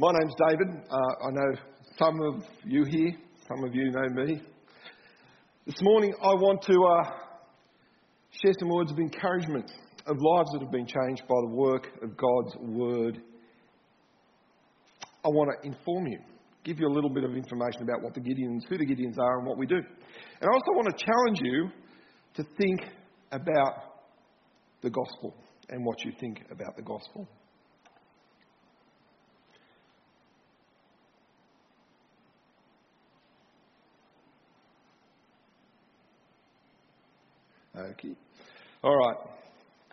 My name's David. Uh, I know some of you here, some of you know me. This morning I want to uh, share some words of encouragement of lives that have been changed by the work of God's Word. I want to inform you, give you a little bit of information about what the Gideons, who the Gideons are, and what we do. And I also want to challenge you to think about the gospel and what you think about the gospel. Okay. All right.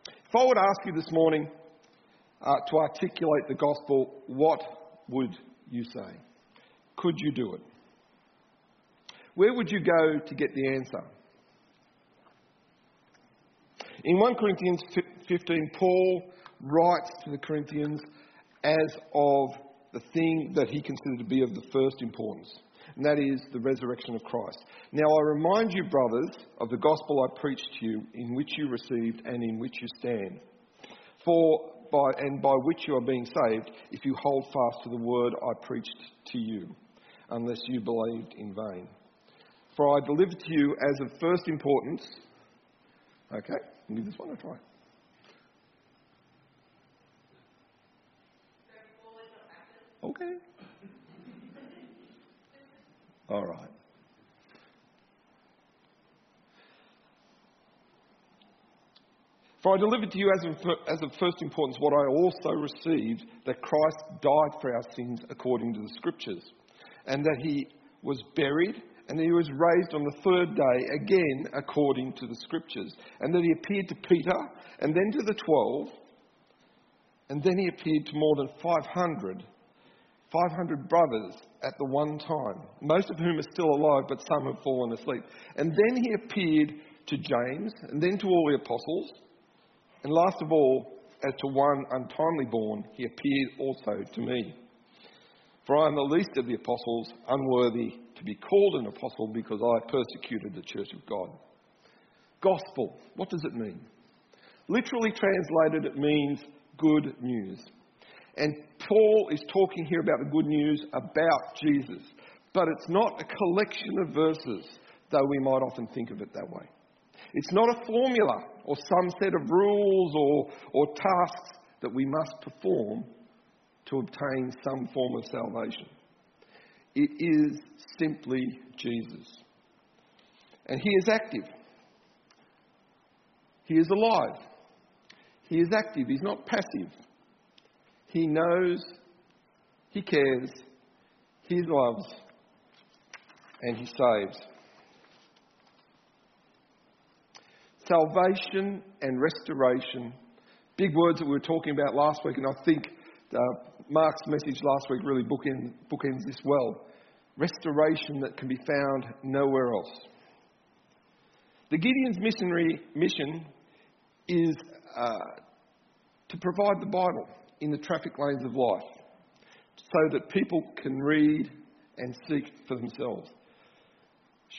If I would ask you this morning uh, to articulate the gospel, what would you say? Could you do it? Where would you go to get the answer? In 1 Corinthians 15, Paul writes to the Corinthians as of the thing that he considered to be of the first importance, and that is the resurrection of Christ. Now I remind you, brothers, of the gospel I preached to you, in which you received and in which you stand. For by, and by which you are being saved, if you hold fast to the word I preached to you, unless you believed in vain. For I delivered to you as of first importance. Okay, give this one a try. Okay. All right. For I delivered to you as of, as of first importance what I also received that Christ died for our sins according to the Scriptures, and that he was buried, and that he was raised on the third day again according to the Scriptures, and that he appeared to Peter, and then to the twelve, and then he appeared to more than 500 500 brothers at the one time, most of whom are still alive, but some have fallen asleep. And then he appeared to James, and then to all the apostles. And last of all, as to one untimely born, he appeared also to me. For I am the least of the apostles, unworthy to be called an apostle because I persecuted the church of God. Gospel, what does it mean? Literally translated, it means good news. And Paul is talking here about the good news about Jesus. But it's not a collection of verses, though we might often think of it that way. It's not a formula or some set of rules or, or tasks that we must perform to obtain some form of salvation. It is simply Jesus. And He is active. He is alive. He is active. He's not passive. He knows, He cares, He loves, and He saves. Salvation and restoration, big words that we were talking about last week, and I think uh, Mark's message last week really bookend, bookends this well. Restoration that can be found nowhere else. The Gideon's missionary mission is uh, to provide the Bible in the traffic lanes of life so that people can read and seek for themselves.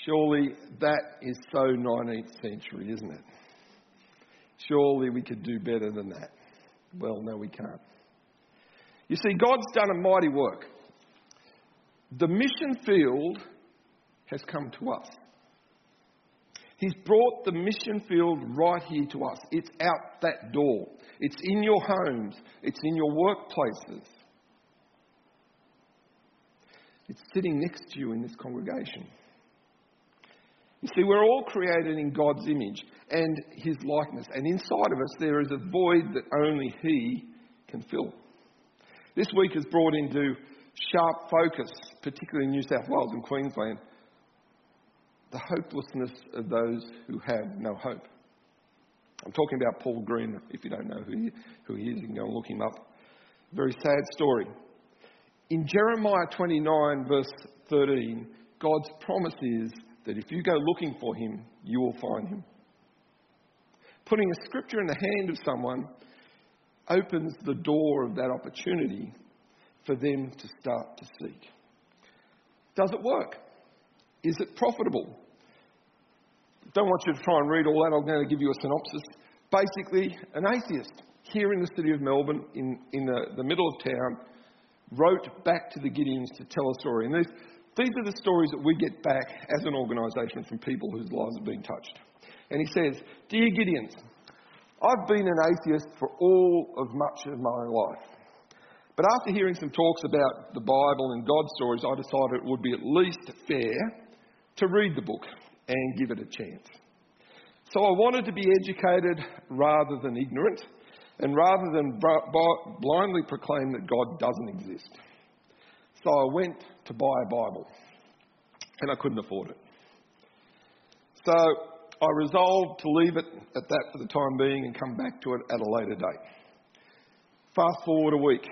Surely that is so 19th century, isn't it? Surely we could do better than that. Well, no, we can't. You see, God's done a mighty work. The mission field has come to us. He's brought the mission field right here to us. It's out that door. It's in your homes. It's in your workplaces. It's sitting next to you in this congregation. You see, we're all created in God's image and His likeness, and inside of us there is a void that only He can fill. This week has brought into sharp focus, particularly in New South Wales and Queensland, the hopelessness of those who have no hope. I'm talking about Paul Green, if you don't know who he, who he is, you can go and look him up. Very sad story. In Jeremiah 29, verse 13, God's promise is that if you go looking for him, you will find him. Putting a scripture in the hand of someone opens the door of that opportunity for them to start to seek. Does it work? Is it profitable? Don't want you to try and read all that. I'm going to give you a synopsis. Basically, an atheist here in the city of Melbourne, in, in the, the middle of town, wrote back to the Gideons to tell a story. And these, these are the stories that we get back as an organisation from people whose lives have been touched. And he says, Dear Gideons, I've been an atheist for all of much of my life. But after hearing some talks about the Bible and God stories, I decided it would be at least fair to read the book and give it a chance. So I wanted to be educated rather than ignorant, and rather than blindly proclaim that God doesn't exist. So I went to buy a Bible, and I couldn't afford it. So I resolved to leave it at that for the time being and come back to it at a later date. Fast forward a week,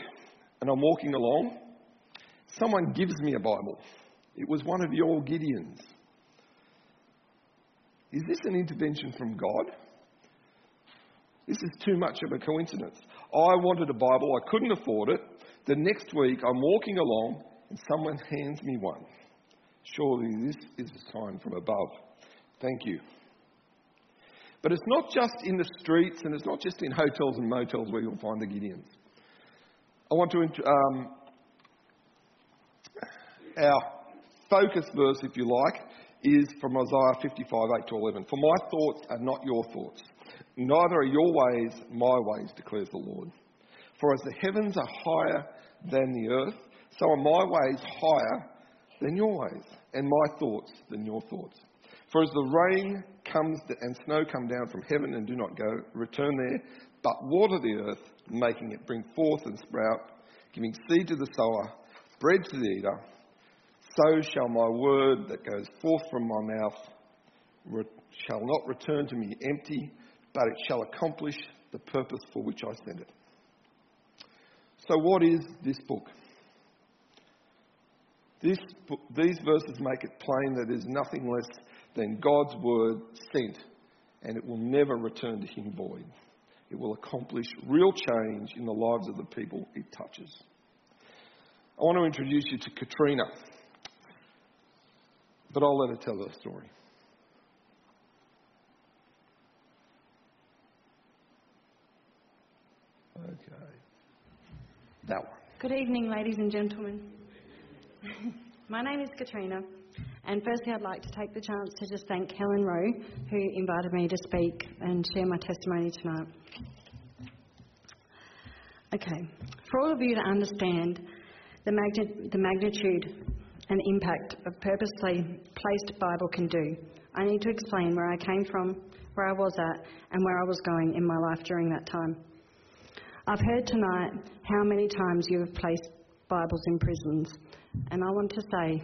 and I'm walking along. Someone gives me a Bible. It was one of your Gideons. Is this an intervention from God? This is too much of a coincidence. I wanted a Bible, I couldn't afford it. The next week, I'm walking along and someone hands me one. Surely this is a sign from above. Thank you. But it's not just in the streets and it's not just in hotels and motels where you'll find the Gideons. I want to. Um, our focus verse, if you like, is from Isaiah 55 8 to 11. For my thoughts are not your thoughts, neither are your ways my ways, declares the Lord. For as the heavens are higher than the earth, so are my ways higher than your ways, and my thoughts than your thoughts. For as the rain comes and snow come down from heaven and do not go, return there, but water the earth, making it bring forth and sprout, giving seed to the sower, bread to the eater, so shall my word that goes forth from my mouth re- shall not return to me empty, but it shall accomplish the purpose for which I sent it. So, what is this book? This these verses make it plain that is nothing less than God's word sent, and it will never return to Him void. It will accomplish real change in the lives of the people it touches. I want to introduce you to Katrina, but I'll let it tell her story. Okay. That one. Good evening, ladies and gentlemen. My name is Katrina, and firstly, I'd like to take the chance to just thank Helen Rowe, who invited me to speak and share my testimony tonight. Okay, for all of you to understand the, magni- the magnitude and impact of purposely placed Bible can do, I need to explain where I came from, where I was at, and where I was going in my life during that time. I've heard tonight how many times you have placed Bibles in prisons, and I want to say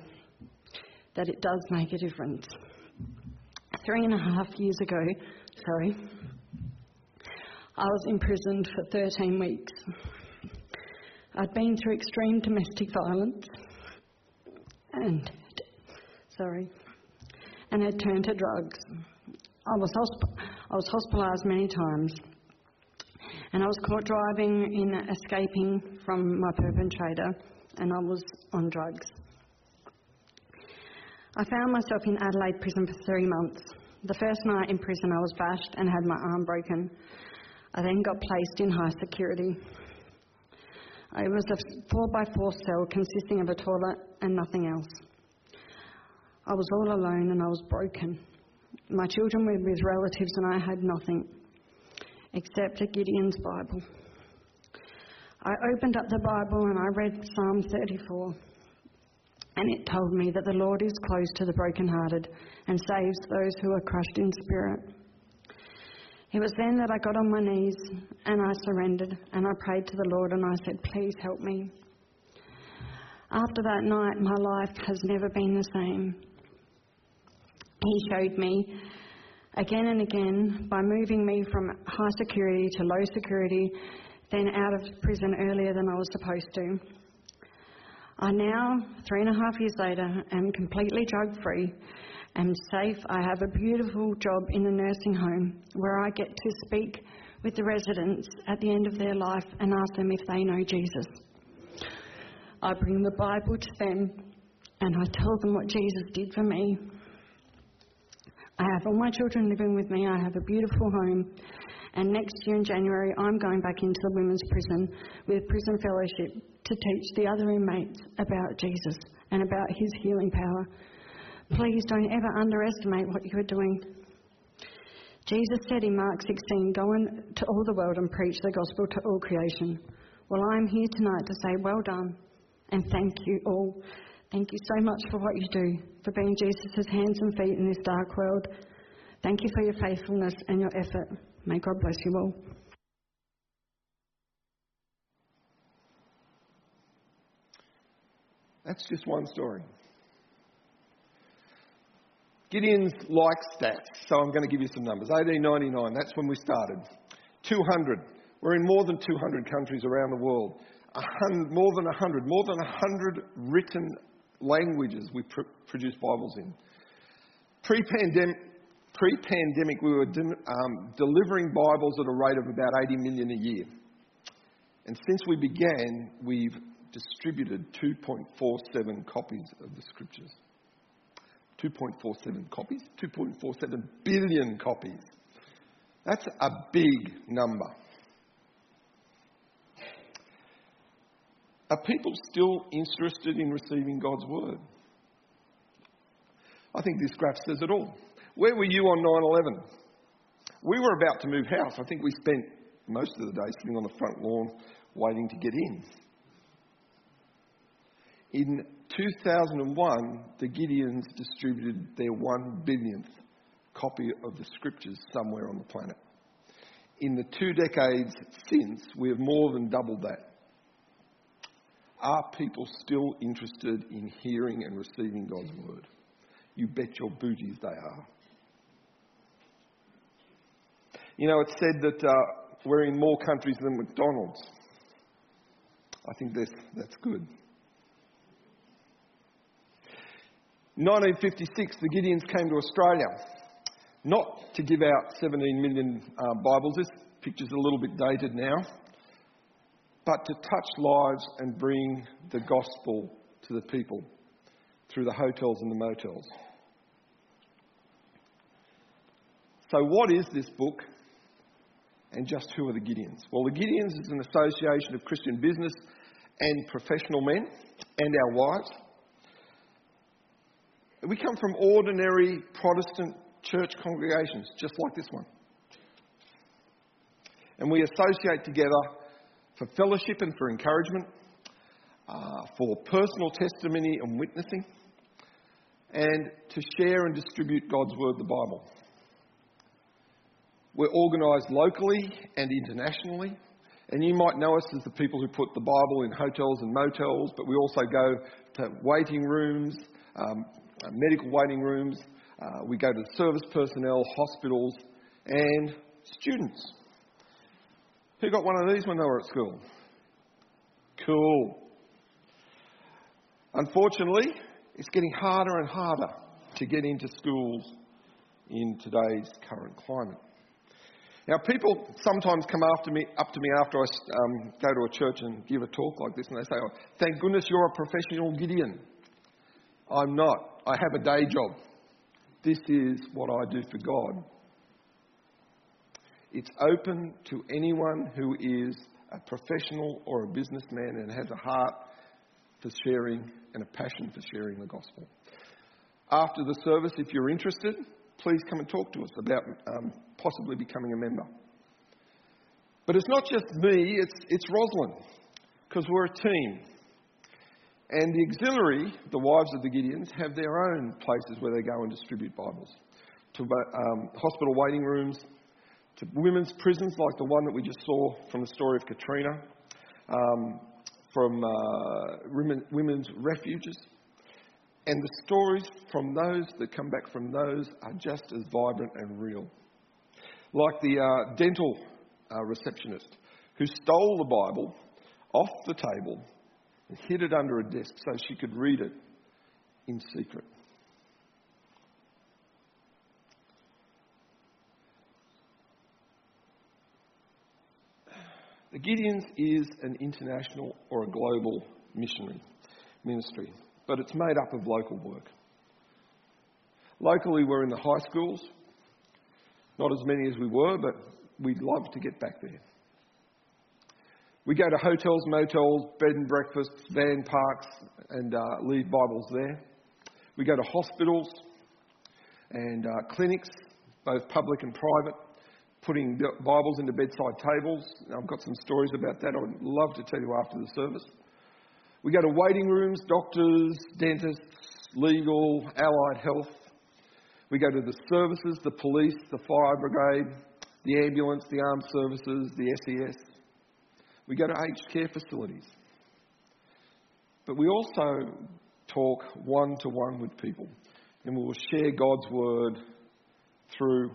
that it does make a difference. Three and a half years ago, sorry, I was imprisoned for 13 weeks. I'd been through extreme domestic violence and, sorry, and had turned to drugs. I was, hosp- I was hospitalised many times and I was caught driving in escaping from my perpetrator and I was on drugs. I found myself in Adelaide prison for three months. The first night in prison, I was bashed and had my arm broken. I then got placed in high security. It was a four by four cell consisting of a toilet and nothing else. I was all alone and I was broken. My children were with relatives and I had nothing except a Gideon's Bible. I opened up the Bible and I read Psalm 34. And it told me that the Lord is close to the brokenhearted and saves those who are crushed in spirit. It was then that I got on my knees and I surrendered and I prayed to the Lord and I said, Please help me. After that night, my life has never been the same. He showed me again and again by moving me from high security to low security, then out of prison earlier than I was supposed to. I now, three and a half years later, am completely drug free, am safe. I have a beautiful job in a nursing home where I get to speak with the residents at the end of their life and ask them if they know Jesus. I bring the Bible to them and I tell them what Jesus did for me. I have all my children living with me. I have a beautiful home And next year in January, I'm going back into the women's prison with Prison Fellowship to teach the other inmates about Jesus and about his healing power. Please don't ever underestimate what you are doing. Jesus said in Mark 16, Go into all the world and preach the gospel to all creation. Well, I'm here tonight to say, Well done, and thank you all. Thank you so much for what you do, for being Jesus' hands and feet in this dark world. Thank you for your faithfulness and your effort. May God bless you all. That's just one story. Gideon's like stats, so I'm going to give you some numbers. 1899, that's when we started. 200. We're in more than 200 countries around the world. more than 100, more than 100 written languages we pr- produce Bibles in. Pre-pandemic, pre-pandemic we were um, delivering Bibles at a rate of about 80 million a year. And since we began, we've distributed 2.47 copies of the scriptures. 2.47 copies? 2.47 billion copies. That's a big number. Are people still interested in receiving God's word? I think this graph says it all. Where were you on 9 11? We were about to move house. I think we spent most of the day sitting on the front lawn waiting to get in. In 2001, the Gideons distributed their one billionth copy of the scriptures somewhere on the planet. In the two decades since, we have more than doubled that. Are people still interested in hearing and receiving God's word? You bet your booties they are. You know, it's said that uh, we're in more countries than McDonald's. I think that's, that's good. 1956, the Gideons came to Australia, not to give out 17 million uh, Bibles. This picture's a little bit dated now, but to touch lives and bring the gospel to the people through the hotels and the motels. So, what is this book? And just who are the Gideons? Well, the Gideons is an association of Christian business and professional men and our wives we come from ordinary Protestant church congregations, just like this one. And we associate together for fellowship and for encouragement, uh, for personal testimony and witnessing, and to share and distribute God's Word, the Bible. We're organised locally and internationally. And you might know us as the people who put the Bible in hotels and motels, but we also go to waiting rooms, um, medical waiting rooms, uh, we go to service personnel, hospitals, and students. Who got one of these when they were at school? Cool. Unfortunately, it's getting harder and harder to get into schools in today's current climate. Now, people sometimes come after me, up to me after I um, go to a church and give a talk like this, and they say, oh, "Thank goodness you're a professional Gideon." I'm not. I have a day job. This is what I do for God. It's open to anyone who is a professional or a businessman and has a heart for sharing and a passion for sharing the gospel. After the service, if you're interested, please come and talk to us about um, possibly becoming a member. But it's not just me, it's, it's Rosalind, because we're a team. And the auxiliary, the wives of the Gideons, have their own places where they go and distribute Bibles to um, hospital waiting rooms, to women's prisons like the one that we just saw from the story of Katrina, um, from uh, women, women's refuges. And the stories from those that come back from those are just as vibrant and real. Like the uh, dental uh, receptionist who stole the Bible off the table hid it under a desk so she could read it in secret. The Gideons is an international or a global missionary ministry, but it's made up of local work. Locally, we're in the high schools, not as many as we were, but we'd love to get back there. We go to hotels, motels, bed and breakfasts, van parks, and uh, leave Bibles there. We go to hospitals and uh, clinics, both public and private, putting Bibles into bedside tables. I've got some stories about that I would love to tell you after the service. We go to waiting rooms, doctors, dentists, legal, allied health. We go to the services, the police, the fire brigade, the ambulance, the armed services, the SES. We go to aged care facilities. But we also talk one to one with people. And we will share God's word through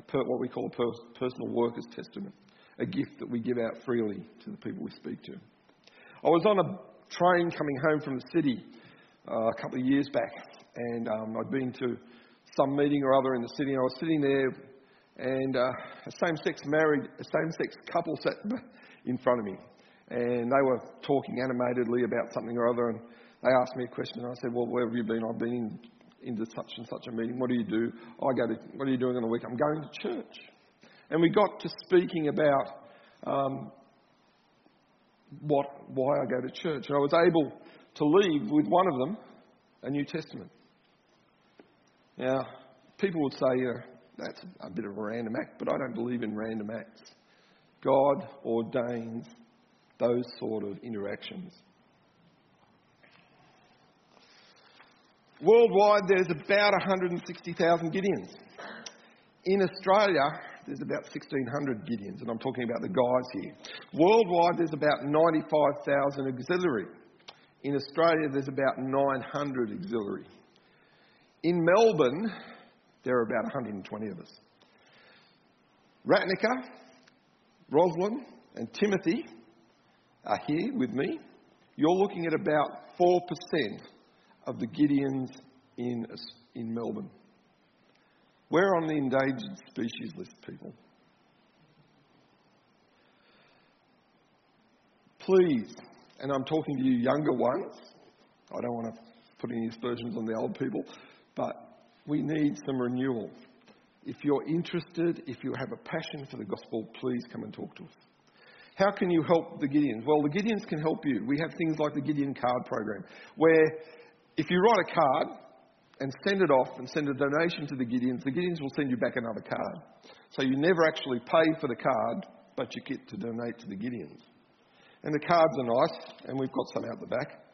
per, what we call a personal workers' testament, a gift that we give out freely to the people we speak to. I was on a train coming home from the city uh, a couple of years back, and um, I'd been to some meeting or other in the city, and I was sitting there, and uh, a same-sex married, a same-sex couple sat in front of me. And they were talking animatedly about something or other, and they asked me a question, and I said, Well, where have you been? I've been in, into such and such a meeting. What do you do? I go to, what are you doing on the week? I'm going to church. And we got to speaking about um, what, why I go to church. And I was able to leave with one of them a New Testament. Now, people would say, you know, that's a bit of a random act, but I don't believe in random acts. God ordains those sort of interactions. Worldwide, there's about 160,000 Gideons. In Australia, there's about 1,600 Gideons, and I'm talking about the guys here. Worldwide, there's about 95,000 auxiliary. In Australia, there's about 900 auxiliary. In Melbourne, there are about 120 of us. Ratnica, Rosalind and Timothy are here with me. You're looking at about 4% of the Gideons in, in Melbourne. We're on the endangered species list, people. Please, and I'm talking to you younger ones, I don't want to put any aspersions on the old people, but we need some renewal. If you're interested, if you have a passion for the gospel, please come and talk to us. How can you help the Gideons? Well, the Gideons can help you. We have things like the Gideon card program, where if you write a card and send it off and send a donation to the Gideons, the Gideons will send you back another card. So you never actually pay for the card, but you get to donate to the Gideons. And the cards are nice, and we've got some out the back.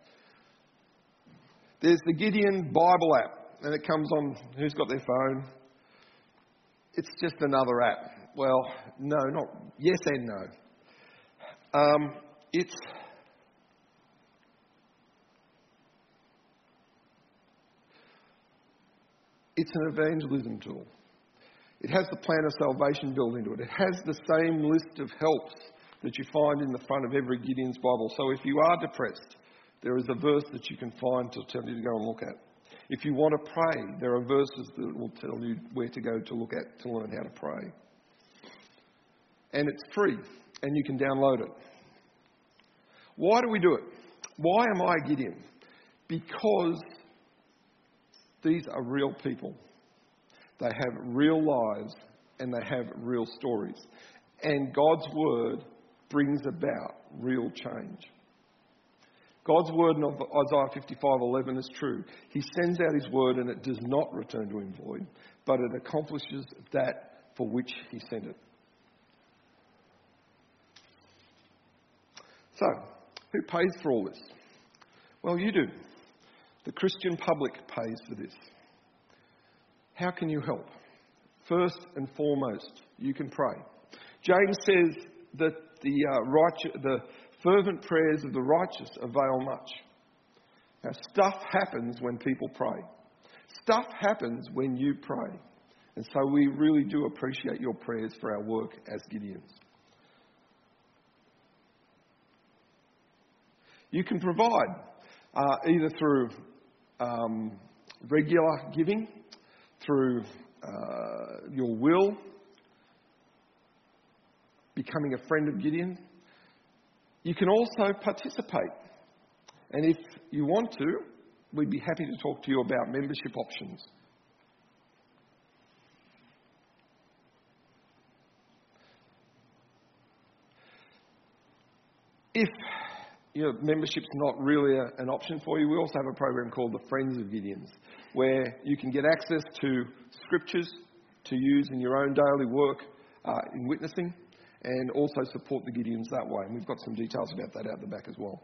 There's the Gideon Bible app, and it comes on who's got their phone? It's just another app. Well, no, not yes and no. Um, it's it's an evangelism tool. It has the plan of salvation built into it. It has the same list of helps that you find in the front of every Gideon's Bible. So if you are depressed, there is a verse that you can find to tell you to go and look at. If you want to pray, there are verses that will tell you where to go to look at to learn how to pray. And it's free, and you can download it. Why do we do it? Why am I Gideon? Because these are real people. They have real lives and they have real stories. And God's Word brings about real change. God's word in Isaiah 55:11 is true. He sends out his word and it does not return to him void, but it accomplishes that for which he sent it. So, who pays for all this? Well, you do. The Christian public pays for this. How can you help? First and foremost, you can pray. James says that the, uh, righteous, the Fervent prayers of the righteous avail much. Now, stuff happens when people pray. Stuff happens when you pray. And so we really do appreciate your prayers for our work as Gideons. You can provide uh, either through um, regular giving, through uh, your will, becoming a friend of Gideon, you can also participate. And if you want to, we'd be happy to talk to you about membership options. If your know, membership's not really a, an option for you, we also have a program called the Friends of Gideon's, where you can get access to scriptures to use in your own daily work uh, in witnessing and also support the Gideons that way. And we've got some details about that out the back as well.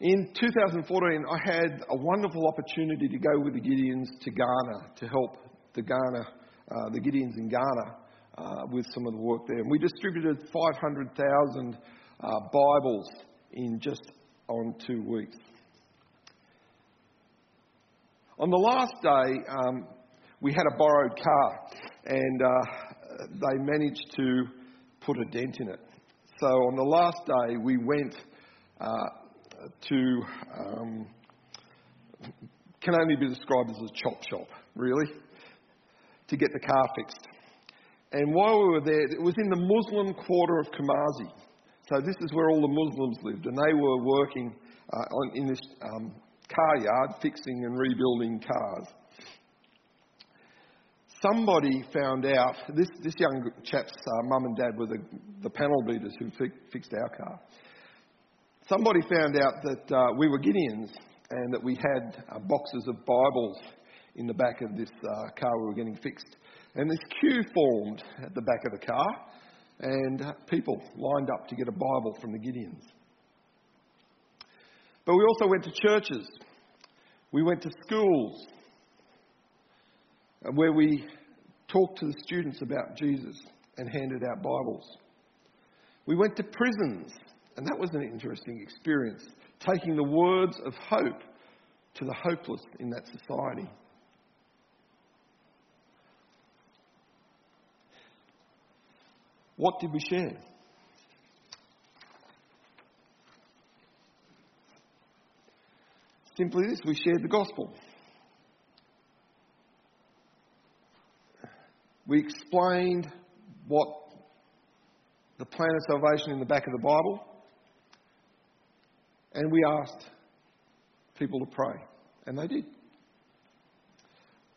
In 2014, I had a wonderful opportunity to go with the Gideons to Ghana to help the Ghana, uh, the Gideons in Ghana uh, with some of the work there. And we distributed 500,000 uh, Bibles in just on two weeks. On the last day, um, we had a borrowed car, and uh, they managed to put a dent in it. So on the last day, we went uh, to um, can only be described as a chop shop, really, to get the car fixed. And while we were there, it was in the Muslim quarter of Kumasi. So this is where all the Muslims lived, and they were working uh, on, in this um, car yard fixing and rebuilding cars. Somebody found out, this, this young chap's uh, mum and dad were the, the panel beaters who fi- fixed our car. Somebody found out that uh, we were Gideons and that we had uh, boxes of Bibles in the back of this uh, car we were getting fixed. And this queue formed at the back of the car, and uh, people lined up to get a Bible from the Gideons. But we also went to churches, we went to schools, where we talked to the students about Jesus and handed out Bibles. We went to prisons and that was an interesting experience, taking the words of hope to the hopeless in that society. What did we share? Simply this we shared the gospel. We explained what the plan of salvation in the back of the Bible and we asked people to pray, and they did.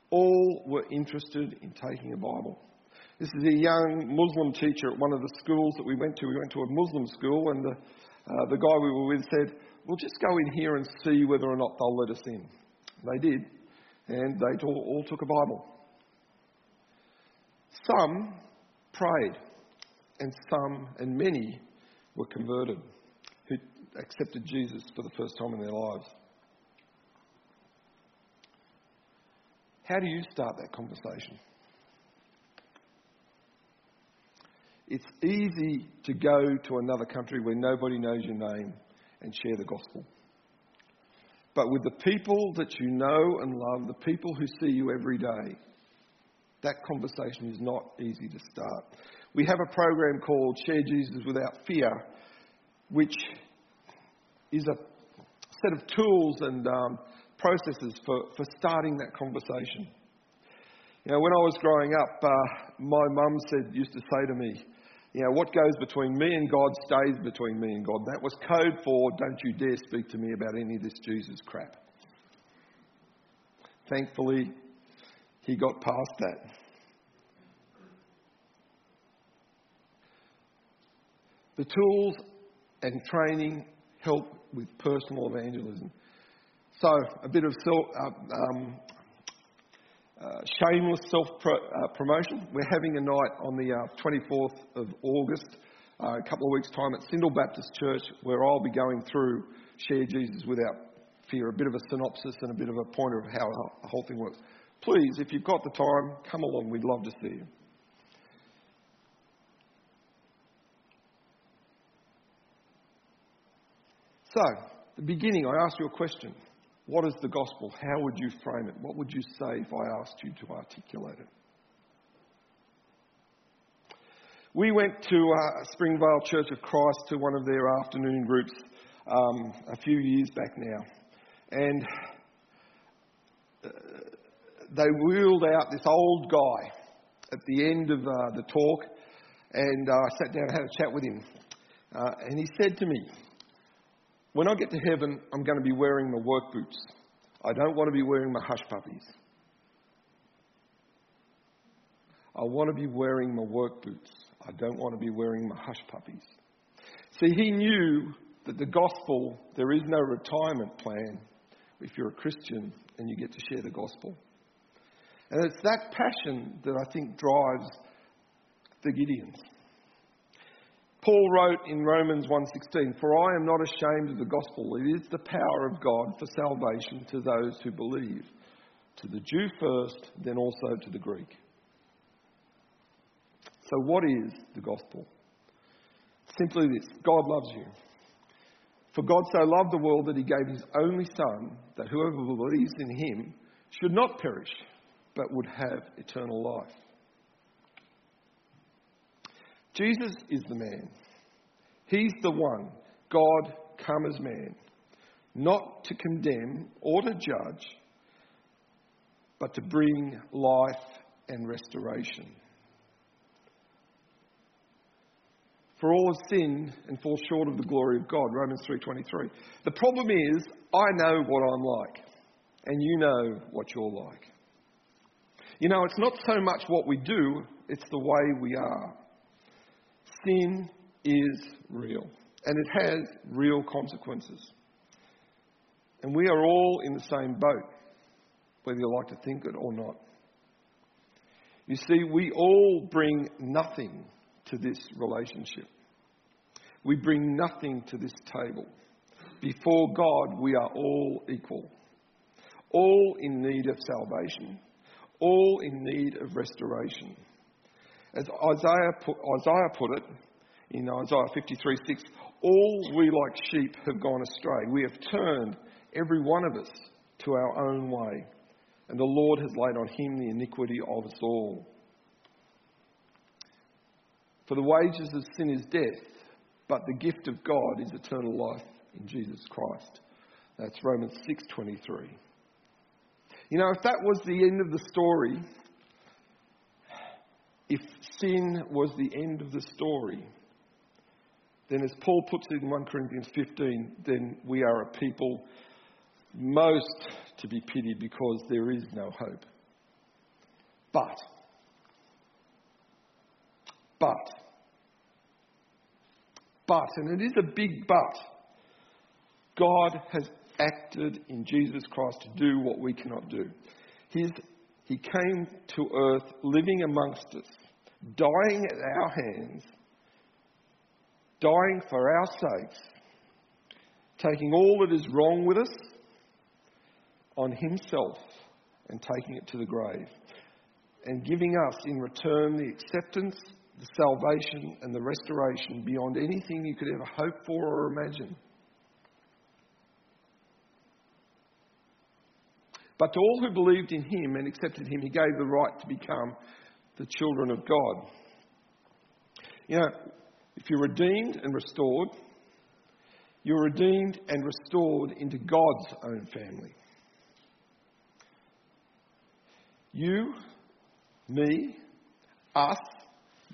All were interested in taking a Bible. This is a young Muslim teacher at one of the schools that we went to. We went to a Muslim school, and the, uh, the guy we were with said, We'll just go in here and see whether or not they'll let us in. They did, and they all, all took a Bible. Some prayed, and some and many were converted who accepted Jesus for the first time in their lives. How do you start that conversation? It's easy to go to another country where nobody knows your name and share the gospel. But with the people that you know and love, the people who see you every day, that conversation is not easy to start. We have a program called Share Jesus Without Fear, which is a set of tools and um, processes for, for starting that conversation. You know, when I was growing up, uh, my mum said, used to say to me, you know, what goes between me and God stays between me and God. That was code for don't you dare speak to me about any of this Jesus crap. Thankfully, he got past that. The tools and training help with personal evangelism. So, a bit of self, uh, um, uh, shameless self uh, promotion. We're having a night on the 24th uh, of August, uh, a couple of weeks' time at Syndal Baptist Church, where I'll be going through Share Jesus Without Fear, a bit of a synopsis and a bit of a pointer of how the whole thing works. Please, if you've got the time, come along. We'd love to see you. So, the beginning, I asked you a question. What is the gospel? How would you frame it? What would you say if I asked you to articulate it? We went to uh, Springvale Church of Christ to one of their afternoon groups um, a few years back now. And they wheeled out this old guy at the end of uh, the talk, and uh, I sat down and had a chat with him. Uh, and he said to me, when I get to heaven, I'm going to be wearing my work boots. I don't want to be wearing my hush puppies. I want to be wearing my work boots. I don't want to be wearing my hush puppies. See, he knew that the gospel, there is no retirement plan if you're a Christian and you get to share the gospel. And it's that passion that I think drives the Gideons. Paul wrote in Romans 1:16, "For I am not ashamed of the gospel. It is the power of God for salvation to those who believe, to the Jew first, then also to the Greek." So what is the gospel? Simply this, God loves you. For God so loved the world that he gave his only son that whoever believes in him should not perish but would have eternal life. Jesus is the man. He's the one, God come as man, not to condemn or to judge, but to bring life and restoration. For all have sinned and fall short of the glory of God, Romans 3:23. The problem is I know what I'm like and you know what you're like. You know, it's not so much what we do, it's the way we are. Sin is real, and it has real consequences. And we are all in the same boat, whether you like to think it or not. You see, we all bring nothing to this relationship. We bring nothing to this table. Before God, we are all equal, all in need of salvation, all in need of restoration. As Isaiah put, Isaiah put it in Isaiah 53 6, all we like sheep have gone astray. We have turned, every one of us, to our own way, and the Lord has laid on him the iniquity of us all. For the wages of sin is death, but the gift of God is eternal life in Jesus Christ. That's Romans 6:23. You know, if that was the end of the story, if sin was the end of the story, then as Paul puts it in 1 Corinthians 15, then we are a people most to be pitied because there is no hope. But, but, but, and it is a big but, God has acted in Jesus Christ to do what we cannot do. His, he came to earth living amongst us, dying at our hands, dying for our sakes, taking all that is wrong with us on himself and taking it to the grave, and giving us in return the acceptance the salvation and the restoration beyond anything you could ever hope for or imagine. But to all who believed in him and accepted him, he gave the right to become the children of God. You know, if you're redeemed and restored, you're redeemed and restored into God's own family. You, me, us,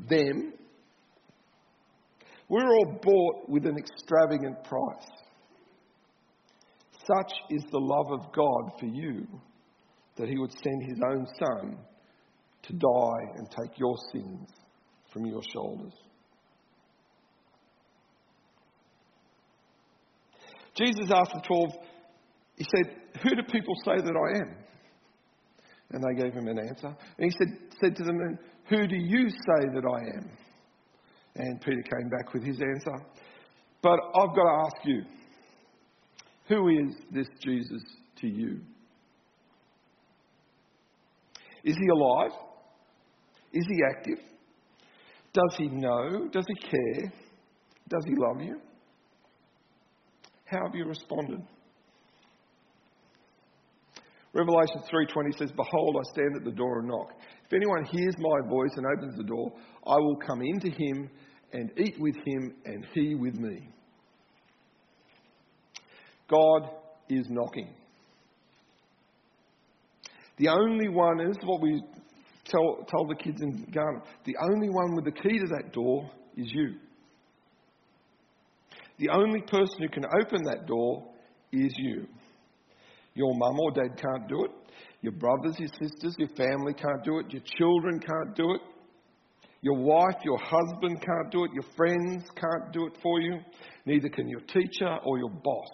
them. We're all bought with an extravagant price. Such is the love of God for you that He would send His own Son to die and take your sins from your shoulders. Jesus asked the twelve, He said, Who do people say that I am? And they gave him an answer. And he said, said to them, Who do you say that I am? And Peter came back with his answer. But I've got to ask you, who is this Jesus to you? Is he alive? Is he active? Does he know? Does he care? Does he love you? How have you responded? Revelation 3:20 says, "Behold, I stand at the door and knock. If anyone hears my voice and opens the door, I will come into him and eat with him and he with me." God is knocking. The only one, and this is what we tell, the kids in Ghana, the only one with the key to that door is you. The only person who can open that door is you. Your mum or dad can't do it. Your brothers, your sisters, your family can't do it. Your children can't do it. Your wife, your husband can't do it. Your friends can't do it for you. Neither can your teacher or your boss.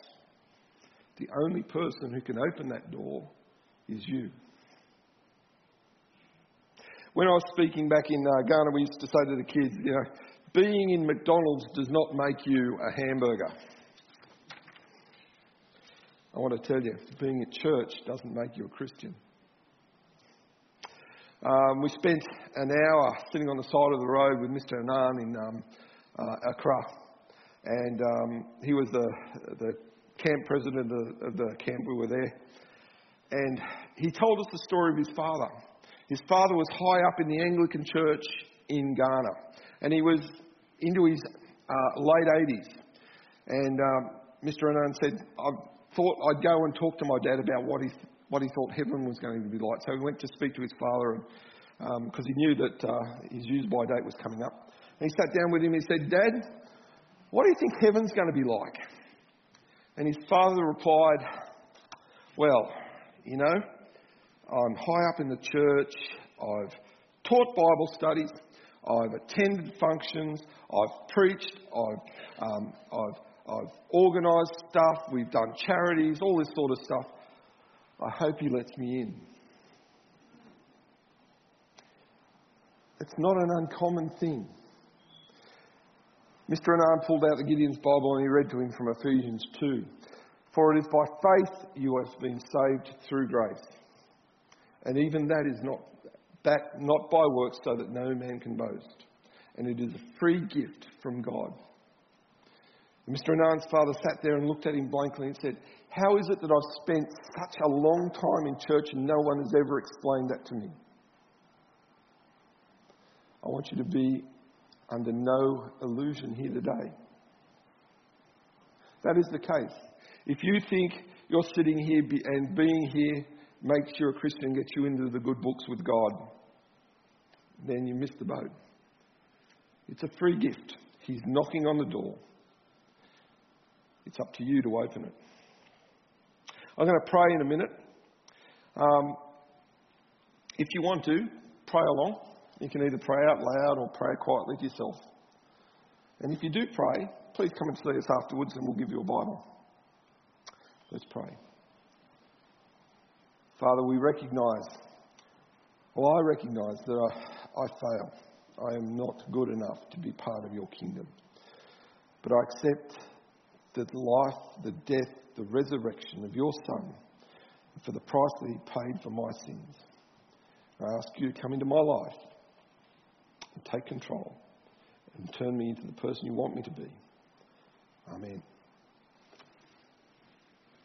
The only person who can open that door is you. When I was speaking back in uh, Ghana, we used to say to the kids, you know, being in McDonald's does not make you a hamburger. I want to tell you, being at church doesn't make you a Christian. Um, we spent an hour sitting on the side of the road with Mr. Anand in um, uh, Accra, and um, he was the, the camp president of, the camp. We were there, and he told us the story of his father. His father was high up in the Anglican church in Ghana, and he was into his uh, late 80s. And um, Mr. Anand said, I thought I'd go and talk to my dad about what he, what he thought heaven was going to be like. So he went to speak to his father because um, he knew that uh, his use by date was coming up. And he sat down with him and he said, Dad, what do you think heaven's going to be like? And his father replied, Well, you know, I'm high up in the church. I've taught Bible studies. I've attended functions. I've preached. I've, um, I've, I've organised stuff. We've done charities, all this sort of stuff. I hope he lets me in. It's not an uncommon thing. Mr. Anand pulled out the Gideon's Bible and he read to him from Ephesians 2. For it is by faith you have been saved through grace. And even that is not, that, not by works, so that no man can boast. And it is a free gift from God. Mr. Anand's father sat there and looked at him blankly and said, How is it that I've spent such a long time in church and no one has ever explained that to me? I want you to be under no illusion here today. That is the case. If you think you're sitting here and being here makes you a Christian, gets you into the good books with God, then you miss the boat. It's a free gift. He's knocking on the door. It's up to you to open it. I'm going to pray in a minute. Um, if you want to, pray along. You can either pray out loud or pray quietly to yourself. And if you do pray, please come and see us afterwards and we'll give you a Bible. Let's pray. Father, we recognize, well, I recognize that I, I fail. I am not good enough to be part of your kingdom. But I accept the life, the death, the resurrection of your Son for the price that he paid for my sins. I ask you to come into my life and take control and turn me into the person you want me to be. Amen.